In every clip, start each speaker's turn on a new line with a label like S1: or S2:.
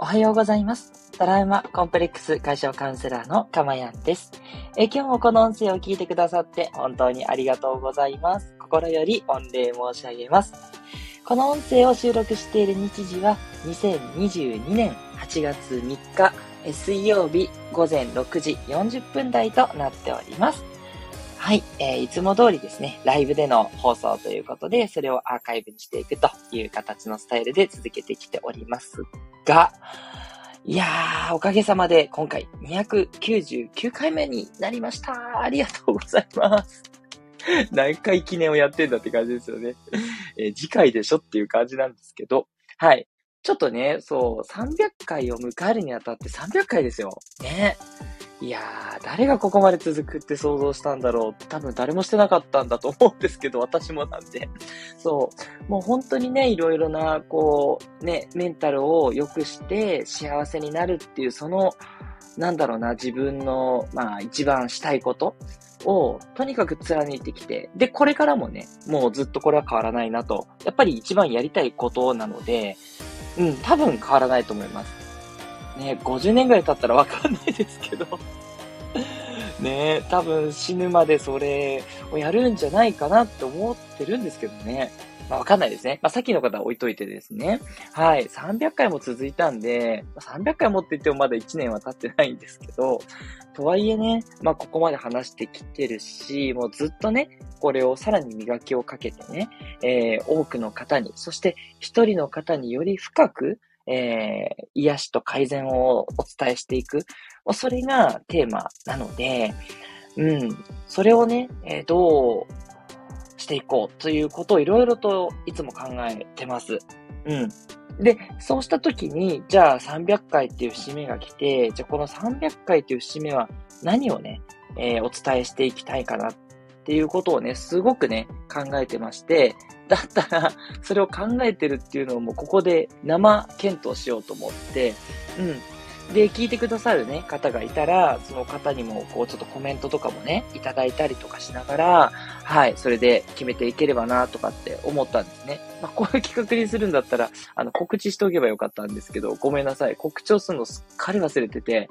S1: おはようございます。トラウマコンプレックス解消カウンセラーのかまやんです。え今日もこの音声を聞いてくださって本当にありがとうございます。心より御礼申し上げます。この音声を収録している日時は2022年8月3日水曜日午前6時40分台となっております。はい、えーいつも通りですね、ライブでの放送ということで、それをアーカイブにしていくという形のスタイルで続けてきておりますが、いやー、おかげさまで今回299回目になりました。ありがとうございます。何回記念をやってんだって感じですよね。えー次回でしょっていう感じなんですけど、はい。ちょっとね、そう、300回を迎えるにあたって300回ですよ。ね。いやー、誰がここまで続くって想像したんだろう。多分誰もしてなかったんだと思うんですけど、私もなんで。そう。もう本当にね、いろいろな、こう、ね、メンタルを良くして幸せになるっていう、その、なんだろうな、自分の、まあ、一番したいことを、とにかく貫いてきて、で、これからもね、もうずっとこれは変わらないなと、やっぱり一番やりたいことなので、うん、多分変わらないと思います。ね、50年ぐらい経ったらわかんないですけど、ね、多分死ぬまでそれをやるんじゃないかなって思ってるんですけどね。まあわかんないですね。まあさっきの方は置いといてですね。はい。300回も続いたんで、まあ300回もって言ってもまだ1年は経ってないんですけど、とはいえね、まあここまで話してきてるし、もうずっとね、これをさらに磨きをかけてね、えー多くの方に、そして一人の方により深く、えー癒しと改善をお伝えしていく。それがテーマなので、うん、それをね、えーどうしていこうということをいろいろといつも考えてます。うん。で、そうしたときに、じゃあ300回っていう節目が来て、じゃあこの300回っていう節目は何をね、えーお伝えしていきたいかなっていうことをね、すごくね、考えてまして、だったら、それを考えてるっていうのをもここで生検討しようと思って、うん。で、聞いてくださるね、方がいたら、その方にも、こう、ちょっとコメントとかもね、いただいたりとかしながら、はい、それで決めていければな、とかって思ったんですね。まあ、こういう企画にするんだったら、あの、告知しておけばよかったんですけど、ごめんなさい。告知をするのすっかり忘れてて、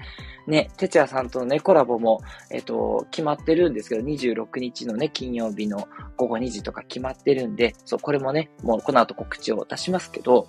S1: ね、てつやさんとのね、コラボも、えっと、決まってるんですけど、26日のね、金曜日の午後2時とか決まってるんで、そう、これもね、もうこの後告知を出しますけど、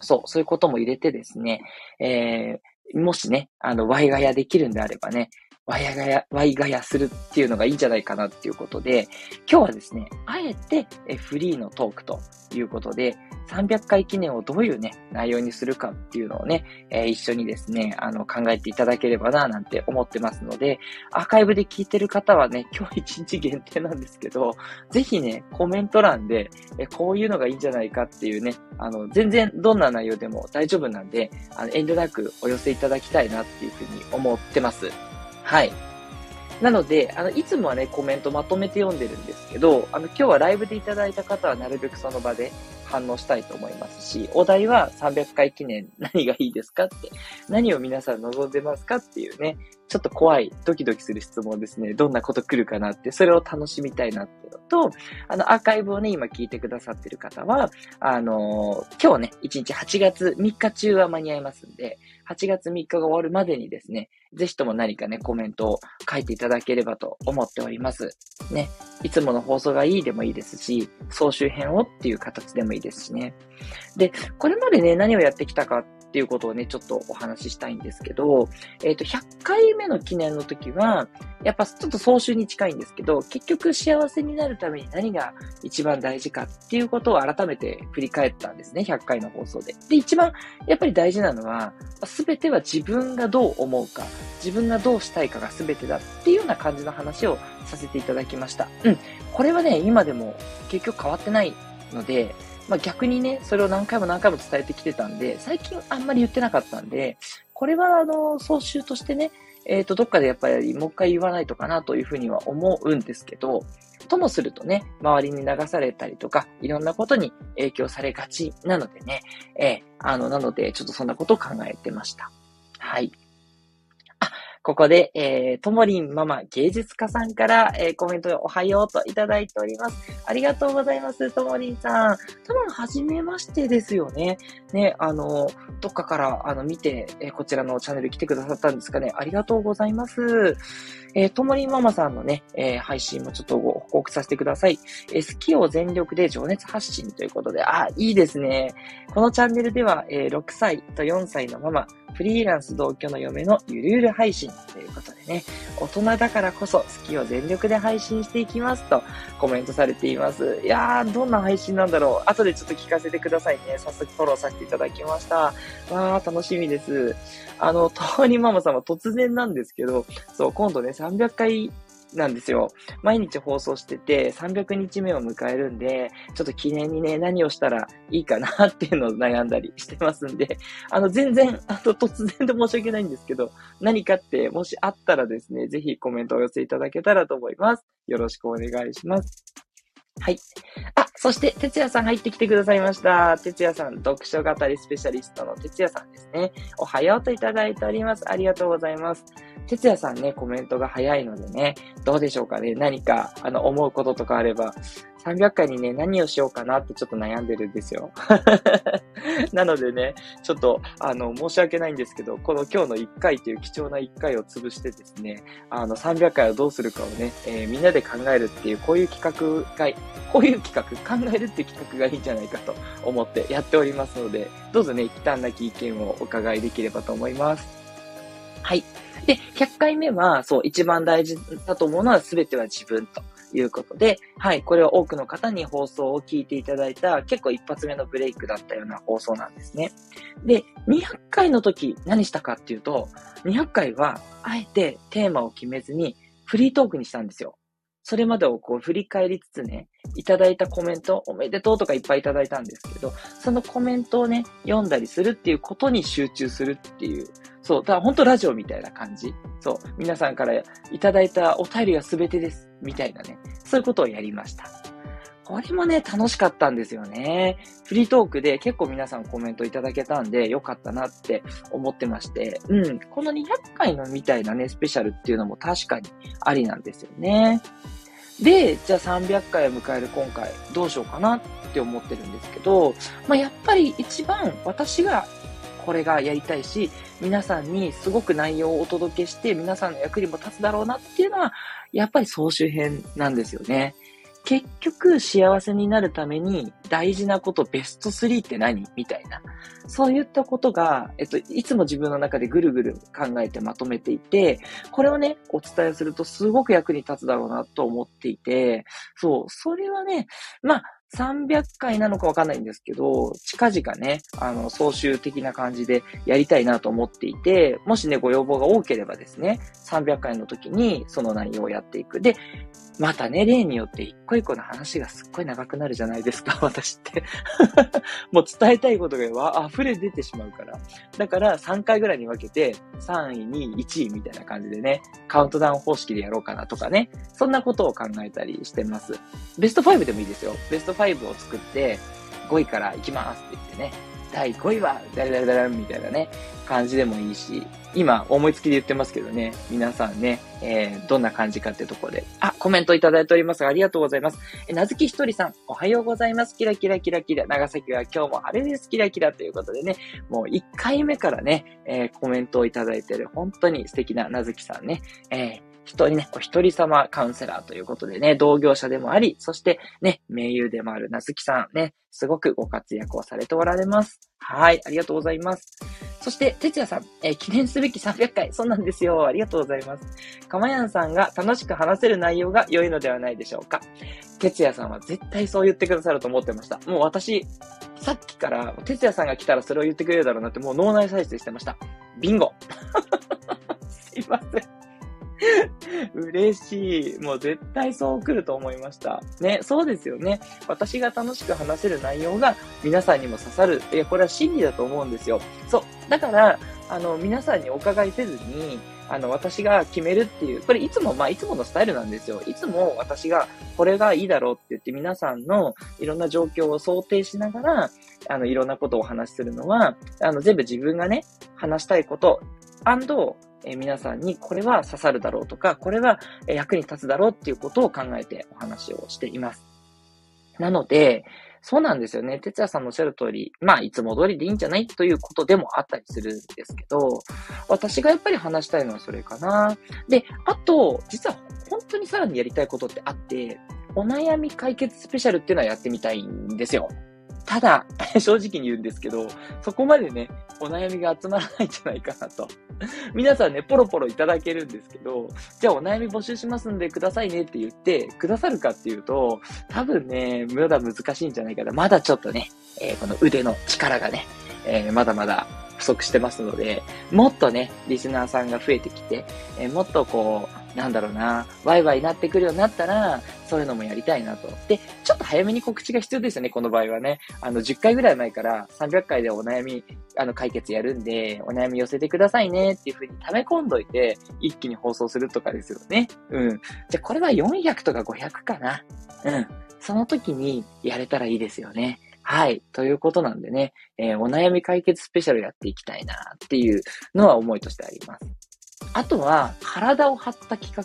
S1: そう、そういうことも入れてですね、えー、もしね、あの、ワイガヤできるんであればね、ワイガヤ、ワイガヤするっていうのがいいんじゃないかなっていうことで、今日はですね、あえてフリーのトークということで、300回記念をどういうね、内容にするかっていうのをね、えー一緒にですね、あの、考えていただければな、なんて思ってますので、アーカイブで聞いてる方はね、今日一日限定なんですけど、ぜひね、コメント欄で、えこういうのがいいんじゃないかっていうね、あの、全然どんな内容でも大丈夫なんで、あの、遠慮なくお寄せいただきたいなっていうふうに思ってます。はい。なので、あの、いつもはね、コメントまとめて読んでるんですけど、あの、今日はライブでいただいた方はなるべくその場で反応したいと思いますし、お題は300回記念何がいいですかって、何を皆さん望んでますかっていうね、ちょっと怖い、ドキドキする質問ですね。どんなこと来るかなって、それを楽しみたいなっていうのと、あの、アーカイブをね、今聞いてくださってる方は、あのー今日ね、1日8月3日中は間に合いますんで、8月3日が終わるまでにですね、ぜひとも何かね、コメントを書いていただければと思っております。ね、いつもの放送がいいでもいいですし、総集編をっていう形でもいいですしね。で、これまでね、何をやってきたかっていうことをね、ちょっとお話ししたいんですけど、えっ、と、100回目の記念の時は、やっぱちょっと総集に近いんですけど、結局幸せになるために何が一番大事かっていうことを改めて振り返ったんですね、100回の放送で。で、一番やっぱり大事なのは、すべては自分がどう思うか、自分がどうしたいかが全てだっていうような感じの話をさせていただきました。うん。これはね、今でも結局変わってないので、まあ逆にね、それを何回も何回も伝えてきてたんで、最近あんまり言ってなかったんで、これはあの、総集としてね、えっ、と、どっかでやっぱりもう一回言わないとかなというふうには思うんですけど、ともするとね、周りに流されたりとか、いろんなことに影響されがちなのでね、えーあの、なので、ちょっとそんなことを考えてました。はい。ここで、えー、ともりんママ芸術家さんから、えー、コメントおはようといただいております。ありがとうございます、ともりんさん。多分、はじめましてですよね。ね、あの、どっかから、あの、見て、えー、こちらのチャンネル来てくださったんですかね。ありがとうございます。えー、ともりんママさんのね、えー、配信もちょっとご報告させてください。えー、好きを全力で情熱発信ということで、あ、いいですね。このチャンネルでは、えー、6歳と4歳のママ、フリーランス同居の嫁のゆるゆる配信ということでね、大人だからこそ好きを全力で配信していきますとコメントされています。いやー、どんな配信なんだろう。後でちょっと聞かせてくださいね。早速フォローさせていただきました。わー、楽しみです。あの、とにママさんは突然なんですけど、そう、今度ね、300回なんですよ。毎日放送してて、300日目を迎えるんで、ちょっと記念にね、何をしたらいいかなっていうのを悩んだりしてますんで、あの、全然、あの、突然で申し訳ないんですけど、何かって、もしあったらですね、ぜひコメントを寄せいただけたらと思います。よろしくお願いします。はい。あ、そして、哲也さん入ってきてくださいました。哲也さん、読書語りスペシャリストの哲也さんですね。おはようといただいております。ありがとうございます。哲也さんね、コメントが早いのでね、どうでしょうかね。何か、あの、思うこととかあれば、300回にね、何をしようかなってちょっと悩んでるんですよ。なのでね、ちょっと、あの、申し訳ないんですけど、この今日の1回という貴重な1回を潰してですね、あの、300回をどうするかをね、えー、みんなで考えるっていう、こういう企画が、こういう企画、考えるって企画がいいんじゃないかと思ってやっておりますので、どうぞね、忌憚なき意見をお伺いできればと思います。はい。で、100回目は、そう、一番大事だと思うのは全ては自分と。いうことで、はい、これは多くの方に放送を聞いていただいた結構一発目のブレイクだったような放送なんですね。で、200回の時何したかっていうと、200回はあえてテーマを決めずにフリートークにしたんですよ。それまでをこう振り返りつつね、いただいたコメント、おめでとうとかいっぱいいただいたんですけど、そのコメントをね、読んだりするっていうことに集中するっていう、そう、ただから本当ラジオみたいな感じ。そう、皆さんからいただいたお便りが全てです。みたいなね、そういうことをやりました。これもね、楽しかったんですよね。フリートークで結構皆さんコメントいただけたんで、よかったなって思ってまして、うん、この200回のみたいなね、スペシャルっていうのも確かにありなんですよね。で、じゃあ300回を迎える今回、どうしようかなって思ってるんですけど、まあ、やっぱり一番私がこれがやりたいし、皆さんにすごく内容をお届けして、皆さんの役にも立つだろうなっていうのは、やっぱり総集編なんですよね。結局幸せになるために大事なことベスト3って何？みたいな。そういったことが、えっと、いつも自分の中でぐるぐる考えてまとめていて、これをね、お伝えするとすごく役に立つだろうなと思っていて、そう、それはね、まあ、300回なのかわかんないんですけど、近々ね、あの、総集的な感じでやりたいなと思っていて、もしね、ご要望が多ければですね、300回の時にその内容をやっていく。で、またね、例によって一個一個の話がすっごい長くなるじゃないですか、私って。もう伝えたいことが溢れ出てしまうから。だから3回ぐらいに分けて、3位、2位、1位みたいな感じでね、カウントダウン方式でやろうかなとかね、そんなことを考えたりしてます。ベスト5でもいいですよ。ベスト5を作って、5位から行きますって言ってね、第5位は、誰々誰々みたいなね、感じでもいいし、今、思いつきで言ってますけどね、皆さんね、えー、どんな感じかってとこで。あ、コメントいただいておりますありがとうございます。え、なずきひとりさん、おはようございます。キラキラキラキラ。長崎は今日も晴れです。キラキラということでね、もう1回目からね、えー、コメントをいただいてる、本当に素敵ななずきさんね、えー人にね、お一人様カウンセラーということでね、同業者でもあり、そしてね、名優でもあるなずきさんね、すごくご活躍をされておられます。はい、ありがとうございます。そして、哲也さん、えー、記念すべき300回、そうなんですよ。ありがとうございます。かまやんさんが楽しく話せる内容が良いのではないでしょうか。哲也さんは絶対そう言ってくださると思ってました。もう私、さっきから、哲也さんが来たらそれを言ってくれるだろうなって、もう脳内再生してました。ビンゴ すいません。嬉しい。もう絶対そう来ると思いました。ね、そうですよね。私が楽しく話せる内容が皆さんにも刺さる。いや、これは真理だと思うんですよ。そう。だから、あの、皆さんにお伺いせずに、あの、私が決めるっていう、これいつも、まあ、いつものスタイルなんですよ。いつも私がこれがいいだろうって言って皆さんのいろんな状況を想定しながら、あの、いろんなことをお話しするのは、あの、全部自分がね、話したいこと、え、皆さんにこれは刺さるだろうとか、これは役に立つだろうっていうことを考えてお話をしています。なので、そうなんですよね。哲也さんのおっしゃる通り、まあ、いつも通りでいいんじゃないということでもあったりするんですけど、私がやっぱり話したいのはそれかな。で、あと、実は本当にさらにやりたいことってあって、お悩み解決スペシャルっていうのはやってみたいんですよ。ただ、正直に言うんですけど、そこまでね、お悩みが集まらないんじゃないかなと。皆さんね、ポロポロいただけるんですけど、じゃあお悩み募集しますんでくださいねって言って、くださるかっていうと、多分ね、まだ難しいんじゃないかな。まだちょっとね、えー、この腕の力がね、えー、まだまだ不足してますので、もっとね、リスナーさんが増えてきて、えー、もっとこう、なんだろうな、ワイワイになってくるようになったら、そういうのもやりたいなと。で、ちょっと早めに告知が必要ですよね、この場合はね。あの、10回ぐらい前から300回でお悩み、あの、解決やるんで、お悩み寄せてくださいねっていう風に溜め込んどいて、一気に放送するとかですよね。うん。じゃ、これは400とか500かな。うん。その時にやれたらいいですよね。はい。ということなんでね、えー、お悩み解決スペシャルやっていきたいなっていうのは思いとしてあります。あとは、体を張った企画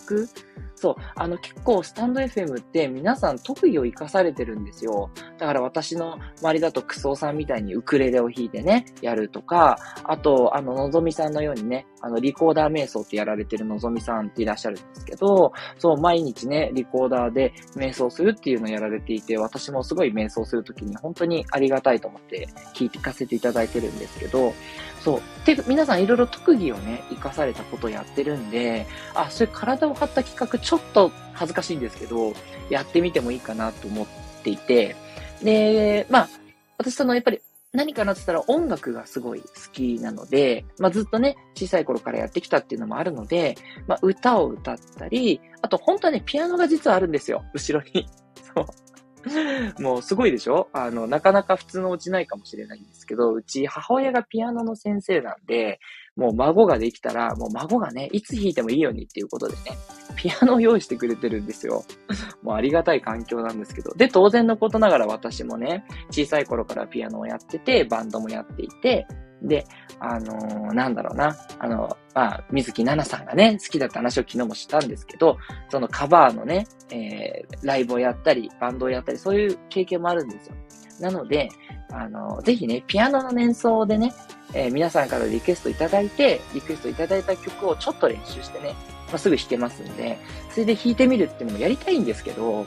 S1: そう。あの、結構、スタンド FM って皆さん特技を活かされてるんですよ。だから私の周りだとクソさんみたいにウクレレを弾いてね、やるとか、あと、あの、のぞみさんのようにね、あの、リコーダー瞑想ってやられてるのぞみさんっていらっしゃるんですけど、そう、毎日ね、リコーダーで瞑想するっていうのをやられていて、私もすごい瞑想するときに本当にありがたいと思って聞いてかせていただいてるんですけど、そう。で、皆さんいろいろ特技をね、活かされたことをやってるんで、あ、そういう体を張った企画、ちょっと恥ずかしいんですけど、やってみてもいいかなと思っていて、で、まあ、私その、やっぱり何かなって言ったら音楽がすごい好きなので、まあずっとね、小さい頃からやってきたっていうのもあるので、まあ歌を歌ったり、あと本当はね、ピアノが実はあるんですよ、後ろに。そう。もうすごいでしょ？あの、なかなか普通のうちないかもしれないんですけど、うち母親がピアノの先生なんで、もう孫ができたら、もう孫がね、いつ弾いてもいいようにっていうことでね、ピアノを用意してくれてるんですよ。もうありがたい環境なんですけど。で、当然のことながら私もね、小さい頃からピアノをやってて、バンドもやっていて、で、あのー、なんだろうな、あの、まあ、水木奈々さんがね、好きだった話を昨日もしたんですけど、そのカバーのね、えー、ライブをやったり、バンドをやったり、そういう経験もあるんですよ。なので、あの、ぜひね、ピアノの演奏でね、えー、皆さんからリクエストいただいて、リクエストいただいた曲をちょっと練習してね、まあ、すぐ弾けますんで、それで弾いてみるっていうのもやりたいんですけど、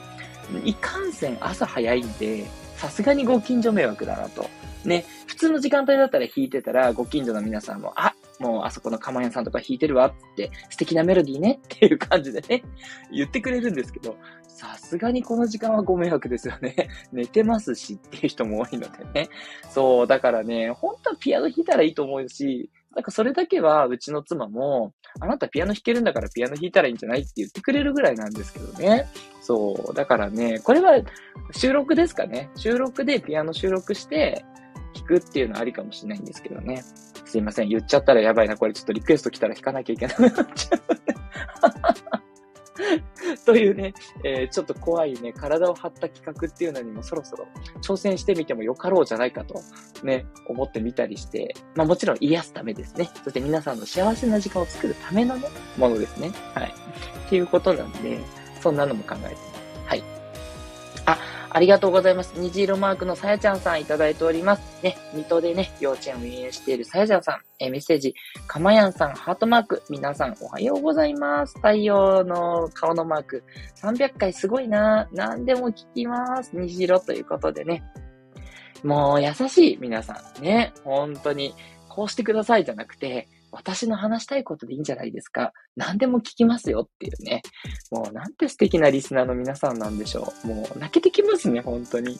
S1: いかんせん朝早いんで、さすがにご近所迷惑だなと。ね、普通の時間帯だったら弾いてたら、ご近所の皆さんも、あ、もうあそこの釜屋さんとか弾いてるわって、素敵なメロディーねっていう感じでね、言ってくれるんですけど、さすがにこの時間はご迷惑ですよね。寝てますしっていう人も多いのでね。そう、だからね、本当はピアノ弾いたらいいと思うし、なんかそれだけはうちの妻も、あなたピアノ弾けるんだからピアノ弾いたらいいんじゃないって言ってくれるぐらいなんですけどね。そう。だからね、これは収録ですかね。収録でピアノ収録して、弾くっていうのはありかもしれないんですけどね。すいません。言っちゃったらやばいな。これちょっとリクエスト来たら弾かなきゃいけなくなっちゃう。というね、えー、ちょっと怖いね、体を張った企画っていうのにもそろそろ挑戦してみてもよかろうじゃないかと、ね、思ってみたりして、まあもちろん癒すためですね。そして皆さんの幸せな時間を作るためのね、ものですね。はい。っていうことなんで、そんなのも考えてます。はい。あ、ありがとうございます。虹色マークのさやちゃんさんいただいております。ね、水戸でね、幼稚園を運営しているさやちゃんさん、えメッセージ、かまやんさん、ハートマーク、皆さんおはようございます。太陽の顔のマーク、300回すごいな何でも聞きます。虹色ということでね。もう優しい皆さん。ね、本当に。こうしてくださいじゃなくて、私の話したいことでいいんじゃないですか。何でも聞きますよっていうね。もうなんて素敵なリスナーの皆さんなんでしょう。もう泣けてきますね、本当に。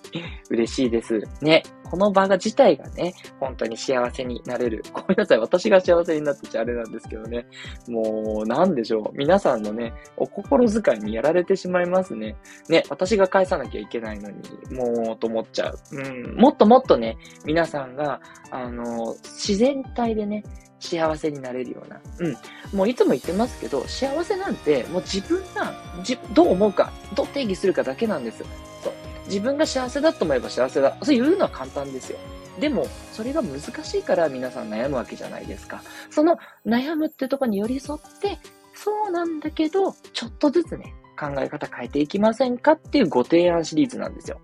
S1: 嬉しいです。ね。この場が自体がね、本当に幸せになれる。ごめんなさい。私が幸せになってちゃあれなんですけどね。もう、なんでしょう。皆さんのね、お心遣いにやられてしまいますね。ね、私が返さなきゃいけないのに、もう、と思っちゃう。うん。もっともっとね、皆さんが、あの、自然体でね、幸せになれるような。うん。もういつも言ってますけど、幸せなんて、もう自分が、じどう思うか、どう定義するかだけなんです。そう。自分が幸せだと思えば幸せだ。そう言うのは簡単ですよ。でも、それが難しいから皆さん悩むわけじゃないですか。その悩むってとこに寄り添って、そうなんだけど、ちょっとずつね、考え方変えていきませんかっていうご提案シリーズなんですよ。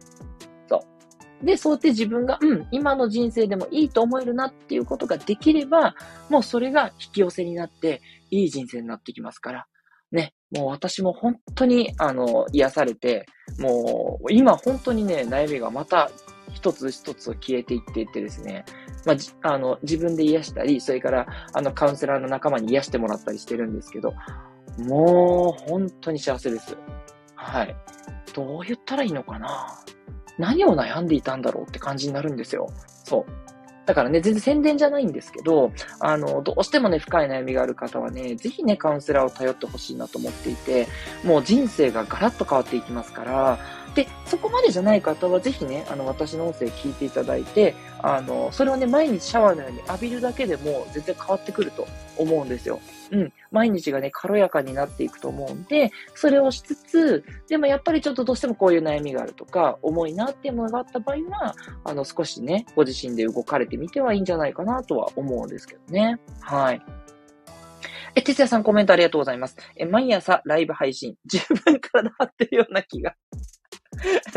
S1: で、そうやって自分が、うん、今の人生でもいいと思えるなっていうことができれば、もうそれが引き寄せになって、いい人生になってきますから。ね、もう私も本当に、あの、癒されて、もう、今本当にね、悩みがまた一つ一つ消えていっていってですね、まあ、あの、自分で癒したり、それから、あの、カウンセラーの仲間に癒してもらったりしてるんですけど、もう、本当に幸せです。はい。どう言ったらいいのかな何を悩んでいたんだろうって感じになるんですよ。そう。だからね、全然宣伝じゃないんですけど、あの、どうしてもね、深い悩みがある方はね、ぜひね、カウンセラーを頼ってほしいなと思っていて、もう人生がガラッと変わっていきますから、で、そこまでじゃない方はぜひね、あの、私の音声聞いていただいて、あの、それをね、毎日シャワーのように浴びるだけでも全然変わってくると思うんですよ。うん。毎日がね、軽やかになっていくと思うんで、それをしつつ、でもやっぱりちょっとどうしてもこういう悩みがあるとか、重いなっていうものがあった場合は、あの、少しね、ご自身で動かれてみてはいいんじゃないかなとは思うんですけどね。はい。え、哲也さんコメントありがとうございます。え、毎朝ライブ配信、十分体張ってるような気が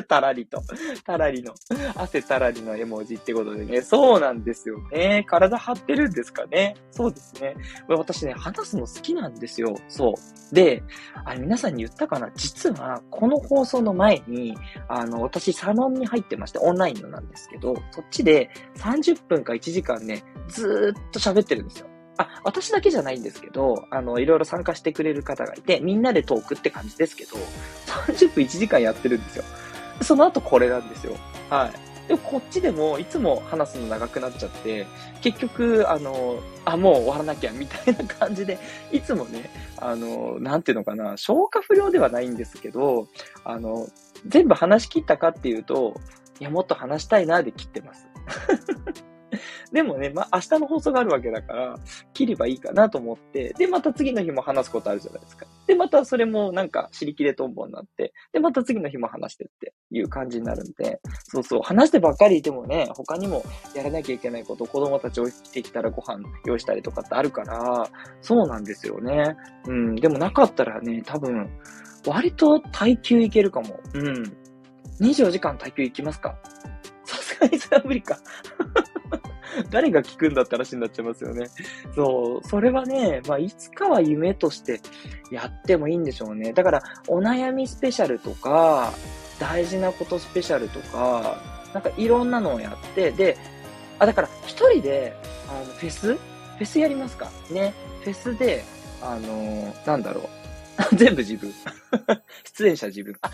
S1: たらりと、たらりの、汗たらりの絵文字ってことでね、そうなんですよね。体張ってるんですかね。そうですね。私ね、話すの好きなんですよ。そう。で、あれ皆さんに言ったかな実は、この放送の前に、あの、私サロンに入ってまして、オンラインのなんですけど、そっちで30分か1時間ね、ずーっと喋ってるんですよ。あ、私だけじゃないんですけど、あの、いろいろ参加してくれる方がいて、みんなでトークって感じですけど、30分1時間やってるんですよ。その後これなんですよ。はい。でもこっちでもいつも話すの長くなっちゃって、結局、あの、あ、もう終わらなきゃみたいな感じで、いつもね、あの、なんていうのかな、消化不良ではないんですけど、あの、全部話し切ったかっていうと、いや、もっと話したいなで切ってます。でもね、まあ、明日の放送があるわけだから、切ればいいかなと思って、で、また次の日も話すことあるじゃないですか。で、またそれもなんか、尻切れトンボになって、で、また次の日も話してっていう感じになるんで、そうそう、話してばっかりいてもね、他にもやらなきゃいけないこと、子供たち起きてきたらご飯用意したりとかってあるから、そうなんですよね。うん、でもなかったらね、多分、割と耐久いけるかも。うん。24時間耐久いきますかさすがにそれは無理か。誰が聞くんだって話になっちゃいますよね。そう、それはね、まあ、いつかは夢としてやってもいいんでしょうね。だから、お悩みスペシャルとか、大事なことスペシャルとか、なんかいろんなのをやって、で、あ、だから、一人で、あの、フェス？フェスやりますか？ね。フェスで、あのー、なんだろう。全部自分。出演者自分。あ、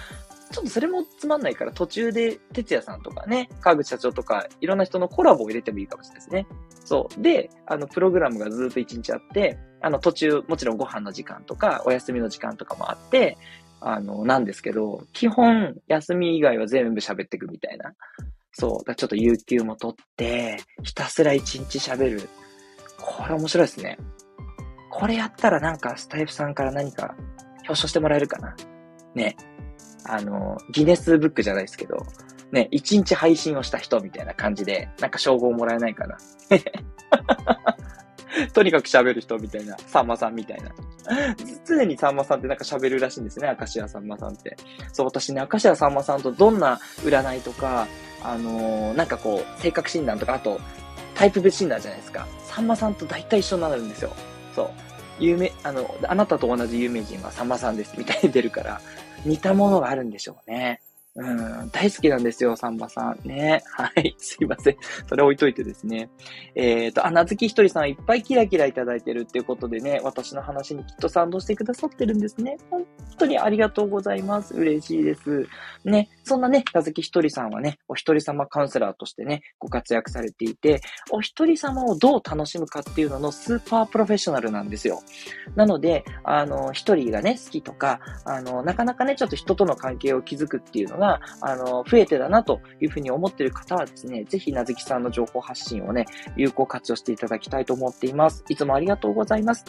S1: ちょっとそれもつまんないから途中で哲也さんとかね、川口社長とかいろんな人のコラボを入れてもいいかもしれないですね。そう。で、あの、プログラムがずっと一日あって、あの、途中、もちろんご飯の時間とか、お休みの時間とかもあって、あの、なんですけど、基本、休み以外は全部喋っていくみたいな。そう。だちょっと有給も取って、ひたすら一日喋る。これ面白いですね。これやったらなんかスタイフさんから何か表彰してもらえるかな。ね。あの、ギネスブックじゃないですけど、ね、一日配信をした人みたいな感じで、なんか称号もらえないかな。とにかく喋る人みたいな、さんまさんみたいな。常にさんまさんってなんか喋るらしいんですね、明石家さんまさんって。そう、私ね、明石家さんまさんとどんな占いとか、あのー、なんかこう、性格診断とか、あと、タイプ別診断じゃないですか。さんまさんと大体一緒になるんですよ。そう。有名、あの、あなたと同じ有名人はさんまさんですみたいに出るから、似たものがあるんでしょうね。大好きなんですよ、サンバさん。ね。はい。すいません。それ置いといてですね。えっ、ー、と、あ、なずきひとりさんいっぱいキラキラいただいてるっていうことでね、私の話にきっと賛同してくださってるんですね。本当にありがとうございます。嬉しいです。ね。そんなね、なずきひとりさんはね、お一人様カウンセラーとしてね、ご活躍されていて、お一人様をどう楽しむかっていうののスーパープロフェッショナルなんですよ。なので、あの、一人がね、好きとか、あの、なかなかね、ちょっと人との関係を築くっていうのがが、あの、増えてだなというふうに思っている方はですね、ぜひなずきさんの情報発信をね、有効活用していただきたいと思っています。いつもありがとうございます。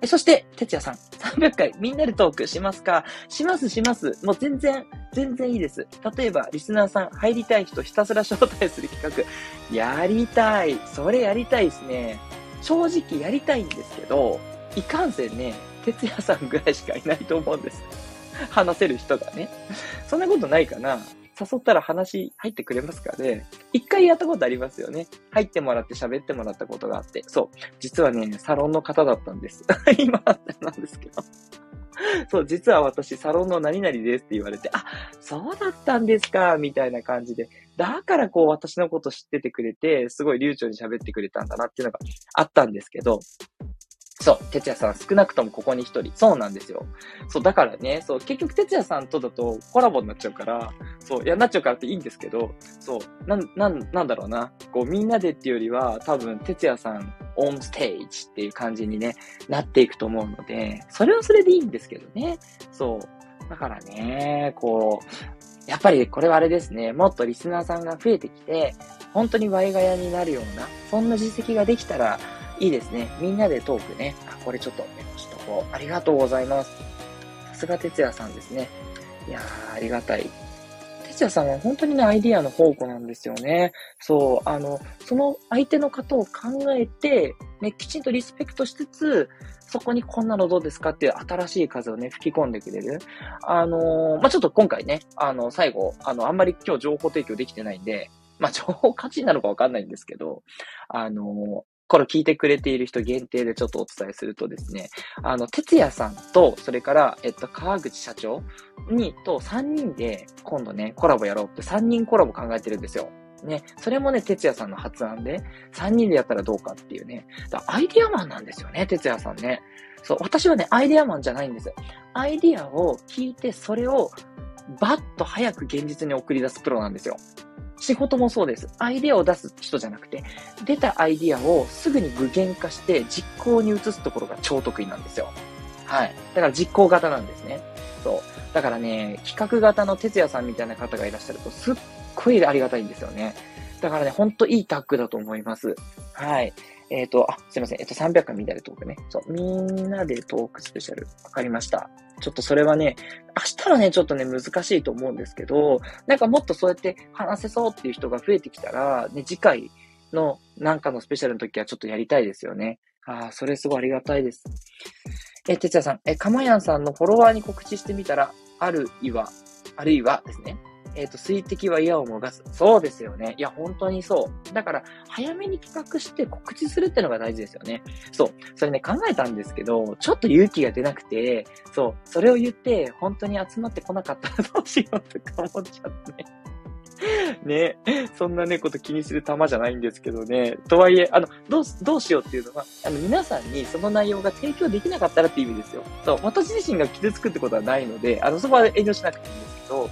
S1: えそして、哲也さん、300回みんなでトークしますか？しますします。もう全然、全然いいです。例えば、リスナーさん入りたい人ひたすら招待する企画、やりたい。それやりたいですね。正直やりたいんですけど、いかんせんね、哲也さんぐらいしかいないと思うんです。話せる人がね。そんなことないかな誘ったら話入ってくれますかね一回やったことありますよね。入ってもらって喋ってもらったことがあって。そう。実はね、サロンの方だったんです。今なんですけど。そう、実は私、サロンの何々ですって言われて、あ、そうだったんですか、みたいな感じで。だからこう、私のこと知っててくれて、すごい流暢に喋ってくれたんだなっていうのがあったんですけど、そう、哲也さん少なくともここに一人。そうなんですよ。そう、だからね、そう、結局哲也さんとだとコラボになっちゃうから、そう、いや、なっちゃうからっていいんですけど、そう、なん、なん、なんだろうな。こう、みんなでっていうよりは、多分、哲也さんオンステージっていう感じにね、なっていくと思うので、それはそれでいいんですけどね。そう。だからね、こう、やっぱりこれはあれですね、もっとリスナーさんが増えてきて、本当にワイガヤになるような、そんな実績ができたら、いいですね。みんなでトークね。あ、これちょっとメモしとこう。ありがとうございます。さすが哲也さんですね。いやー、ありがたい。哲也さんは本当にね、アイディアの宝庫なんですよね。そう、あの、その相手の方を考えて、ね、きちんとリスペクトしつつ、そこにこんなのどうですかっていう新しい風をね、吹き込んでくれる。あのー、まあ、ちょっと今回ね、あの、最後、あの、あんまり今日情報提供できてないんで、まあ、情報価値なのかわかんないんですけど、あの、これ聞いてくれている人限定でちょっとお伝えするとですね、あの、哲也さんと、それから、えっと、川口社長に、と3人で今度ね、コラボやろうって3人コラボ考えてるんですよ。ね、それもね、哲也さんの発案で、3人でやったらどうかっていうね。だアイディアマンなんですよね、哲也さんね。そう、私はね、アイディアマンじゃないんです。アイディアを聞いて、それをバッと早く現実に送り出すプロなんですよ。仕事もそうです。アイデアを出す人じゃなくて、出たアイデアをすぐに具現化して実行に移すところが超得意なんですよ。はい。だから実行型なんですね。そう。だからね、企画型の哲也さんみたいな方がいらっしゃると、すっごいありがたいんですよね。だからね、ほんといいタッグだと思います。はい。えっ、ー、と、あ、すいません。えっ、ー、と、300回みんなでトークね。そう、みんなでトークスペシャル。わかりました。ちょっとそれはね、明日はね、ちょっとね、難しいと思うんですけど、なんかもっとそうやって話せそうっていう人が増えてきたら、ね、次回のなんかのスペシャルの時はちょっとやりたいですよね。ああ、それすごいありがたいです。え、哲也さん、え、かまやんさんのフォロワーに告知してみたら、あるいは、あるいはですね。えっ、ー、と、水滴は矢をもがす。そうですよね。いや、本当にそう。だから、早めに企画して告知するってのが大事ですよね。そう。それね、考えたんですけど、ちょっと勇気が出なくて、そう。それを言って、本当に集まってこなかったらどうしようとか思っちゃって ね。そんなね、こと気にする玉じゃないんですけどね。とはいえ、あの、どう、どうしようっていうのは、あの、皆さんにその内容が提供できなかったらっていう意味ですよ。そう、私自身が傷つくってことはないので、あの、そこは遠慮しなくていいんですけど、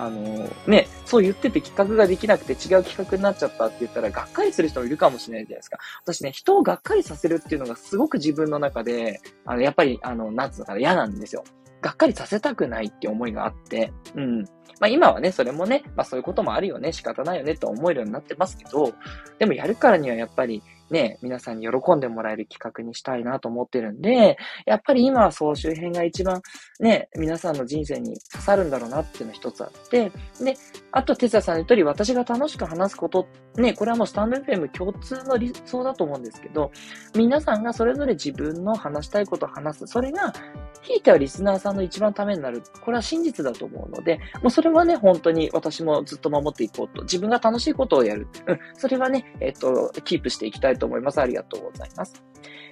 S1: あのね、そう言ってて企画ができなくて違う企画になっちゃったって言ったら、がっかりする人もいるかもしれないじゃないですか。私ね、人をがっかりさせるっていうのがすごく自分の中で、あの、やっぱり、あの、なんつうのかな、嫌なんですよ。がっかりさせたくないって思いがあって、うん。まあ今はね、それもね、まあそういうこともあるよね、仕方ないよねと思えるようになってますけど、でもやるからにはやっぱり、ね、皆さんに喜んでもらえる企画にしたいなと思ってるんで、やっぱり今は総集編が一番ね、皆さんの人生に刺さるんだろうなっていうの一つあって、で、あと、哲也さんの言う通り、私が楽しく話すこと、ね、これはもうスタンド FM 共通の理想だと思うんですけど、皆さんがそれぞれ自分の話したいことを話す。それが、ひいてはリスナーさんの一番ためになる。これは真実だと思うので、もうそれはね、本当に私もずっと守っていこうと。自分が楽しいことをやる。うん。それはね、えっ、と、キープしていきたいと思います。ありがとうございます。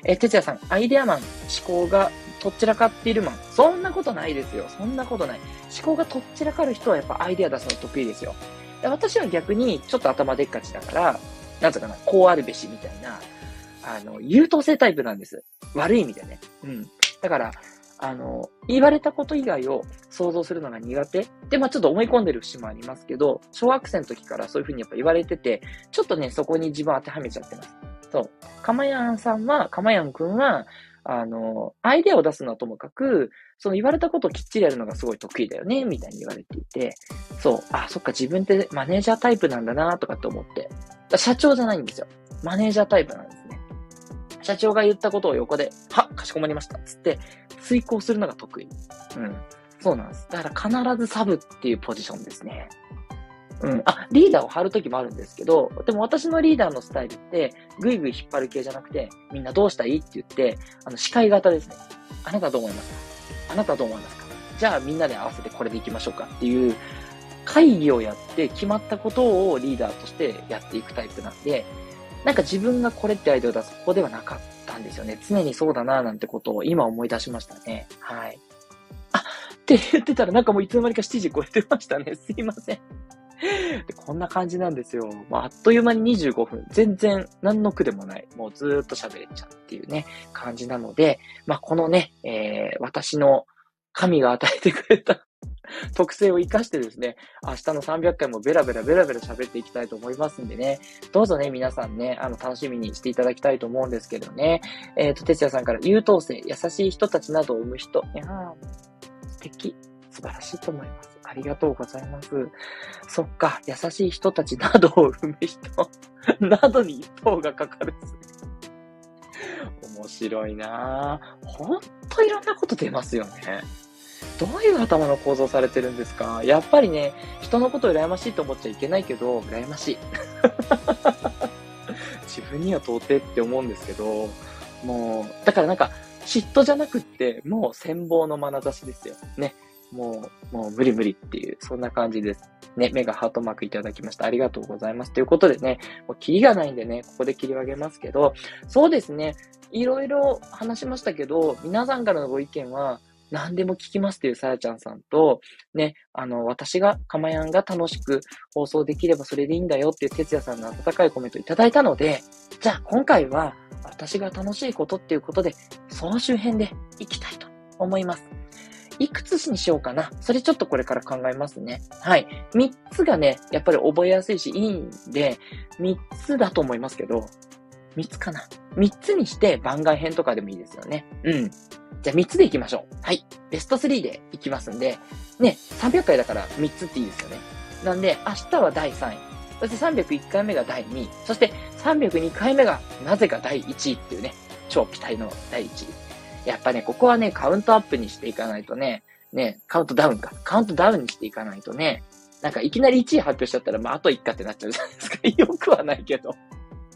S1: えてつやさん、アイデアマン、思考がとっちらかっているマン。そんなことないですよ。そんなことない。思考がとっちらかる人はやっぱアイデア出すの得意ですよ。で私は逆にちょっと頭でっかちだから、なんつうかな、こうあるべしみたいな、あの、優等生タイプなんです。悪い意味でね。うん。だから、あの、言われたこと以外を想像するのが苦手。で、まあちょっと思い込んでる節もありますけど、小学生の時からそういうふうにやっぱ言われてて、ちょっとね、そこに自分当てはめちゃってます。そう。かまやんさんは、かまやんくんは、あの、アイデアを出すのはともかく、その言われたことをきっちりやるのがすごい得意だよね、みたいに言われていて、そう、あ、そっか、自分ってマネージャータイプなんだな、とかって思って。社長じゃないんですよ。マネージャータイプなんですね。社長が言ったことを横で、はかしこまりました。つって、遂行するのが得意。うん。そうなんです。だから必ずサブっていうポジションですね。うん。あ、リーダーを張るときもあるんですけど、でも私のリーダーのスタイルって、ぐいぐい引っ張る系じゃなくて、みんなどうしたいって言って、あの、司会型ですね。あなたはどう思いますか？あなたはどう思いますか？じゃあみんなで合わせてこれでいきましょうかっていう会議をやって決まったことをリーダーとしてやっていくタイプなんで、なんか自分がこれってアイデアを出すここではなかったんですよね。常にそうだななんてことを今思い出しましたね。はい。あ、って言ってたらなんかもういつの間にか7時超えてましたね。すいません。でこんな感じなんですよ。まあ、あっという間に25分。全然何の苦でもない。もうずーっと喋れちゃうっていうね、感じなので、まあ、このね、えー、私の神が与えてくれた特性を活かしてですね、明日の300回もベラベラベラベラ喋っていきたいと思いますんでね、どうぞね、皆さんね、あの、楽しみにしていただきたいと思うんですけどね、えっ、ー、と、哲也さんから優等生、優しい人たちなどを生む人、いやー、素敵。素晴らしいと思います。ありがとうございます。そっか、優しい人たちなどを生む人 などに一方がかかる面白いなぁ。ほんといろんなこと出ますよね。どういう頭の構造されてるんですか？やっぱりね、人のこと羨ましいと思っちゃいけないけど、羨ましい。自分には到底って思うんですけど、もう、だからなんか、嫉妬じゃなくって、もう羨望の眼差しですよ。ね。もう、もう無理無理っていう、そんな感じです。ね、目がハートマークいただきました。ありがとうございます。ということでね、もうキリがないんでね、ここで切り上げますけど、そうですね、いろいろ話しましたけど、皆さんからのご意見は、何でも聞きますっていうさやちゃんさんと、ね、あの、私が、かまやんが楽しく放送できればそれでいいんだよっていう哲也さんの温かいコメントいただいたので、じゃあ今回は私が楽しいことっていうことで、その周辺で行きたいと思います。いくつにしようかな。それちょっとこれから考えますね。はい。3つがね、やっぱり覚えやすいし、いいんで、3つだと思いますけど、3つかな。3つにして番外編とかでもいいですよね。うん。じゃあ3つでいきましょう。はい。ベスト3でいきますんで、ね、300回だから3つっていいですよね。なんで、明日は第3位。そして301回目が第2位。そして302回目がなぜか第1位っていうね、超期待の第1位。やっぱね、ここはね、カウントアップにしていかないとね、ね、カウントダウンか。カウントダウンにしていかないとね、なんかいきなり1位発表しちゃったら、まあ、あと1かってなっちゃうじゃないですか。よくはないけど。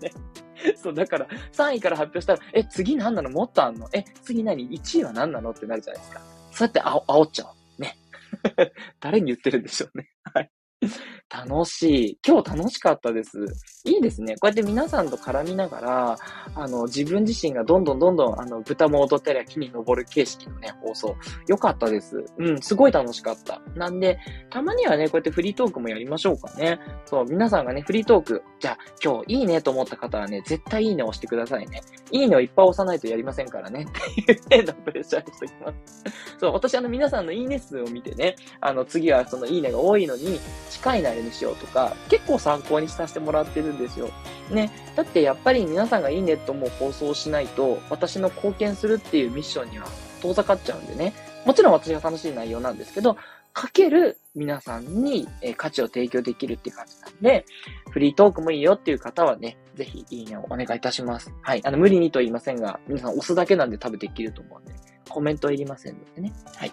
S1: ね。そう、だから、3位から発表したら、え、次何なの？もっとあんの？え、次何 ?1 位は何なの？ってなるじゃないですか。そうやってあ煽っちゃう。ね。誰に言ってるんでしょうね。はい。楽しい。今日楽しかったです。いいですね。こうやって皆さんと絡みながら、あの、自分自身がどんどんどんどん、あの、豚も踊ったり木に登る形式のね、放送。よかったです。うん、すごい楽しかった。なんで、たまにはね、こうやってフリートークもやりましょうかね。そう、皆さんがね、フリートーク、じゃあ、今日いいねと思った方はね、絶対いいね押してくださいね。いいねをいっぱい押さないとやりませんからね。っていうね、プレッシャーにしておきます。そう、私あの皆さんのいいね数を見てね、あの、次はそのいいねが多いのに、近いなにしようとか、結構参考にさせてもらってるんですよ。ね。だってやっぱり皆さんがいいねともう放送しないと、私の貢献するっていうミッションには遠ざかっちゃうんでね。もちろん私が楽しい内容なんですけど、かける皆さんに、え価値を提供できるっていう感じなんで、フリートークもいいよっていう方はね、ぜひいいねをお願いいたします。はい。あの、無理にと言いませんが、皆さん押すだけなんで多分できると思うんで、コメントいりませんのでね。はい。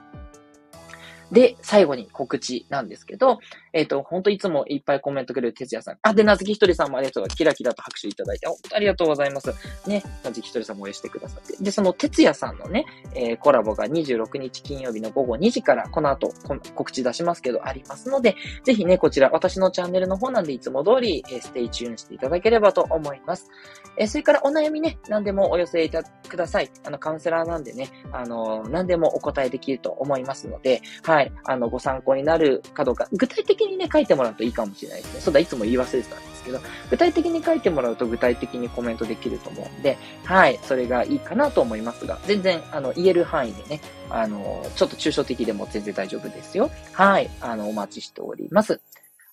S1: で、最後に告知なんですけど、えっ、ー、と、ほんといつもいっぱいコメントくれる哲也さん。あ、で、なずきひとりさんもありがとうございます。キラキラと拍手いただいて、ありがとうございます。ね、なずきひとりさんも応援してくださって。で、その哲也さんのね、えー、コラボが26日金曜日の午後2時から、この後、告知出しますけど、ありますので、ぜひね、こちら、私のチャンネルの方なんで、いつも通り、えー、 stay tuned していただければと思います。えー、それからお悩みね、何でもお寄せいたください。あの、カウンセラーなんでね、あの、何でもお答えできると思いますので、はい、あの、ご参考になるかどうか、具体的ににね、書いてもらうといいかもしれないですね。そうだ、いつも言い忘れてたんですけど、具体的に書いてもらうと具体的にコメントできると思うんで、はい、それがいいかなと思いますが、全然、あの、言える範囲でね、あの、ちょっと抽象的でも全然大丈夫ですよ。はい、あの、お待ちしております。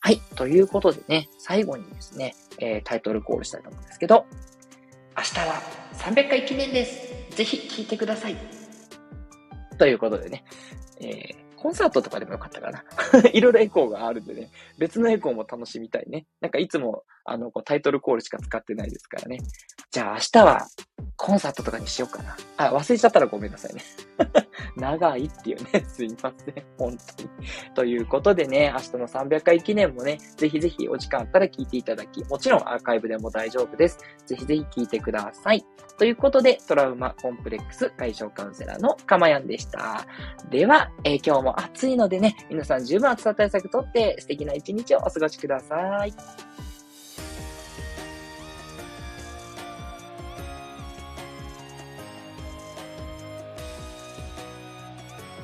S1: はい。ということでね、最後にですね、えー、タイトルコールしたいと思うんですけど、明日は300回記念ですぜひ聴いてください。ということでね、えー、コンサートとかでもよかったかな。いろいろエコーがあるんでね、別のエコーも楽しみたいね。なんかいつも、あの、こうタイトルコールしか使ってないですからね。じゃあ明日はコンサートとかにしようかな。あ、忘れちゃったらごめんなさいね。長いっていうね、すいません。本当に。ということでね、明日の300回記念もね、ぜひぜひお時間あったら聞いていただき、もちろんアーカイブでも大丈夫です。ぜひぜひ聞いてください。ということで、トラウマコンプレックス解消カウンセラーのかまやんでした。では、えー、今日も暑いのでね、皆さん十分暑さ対策とって素敵な一日をお過ごしください。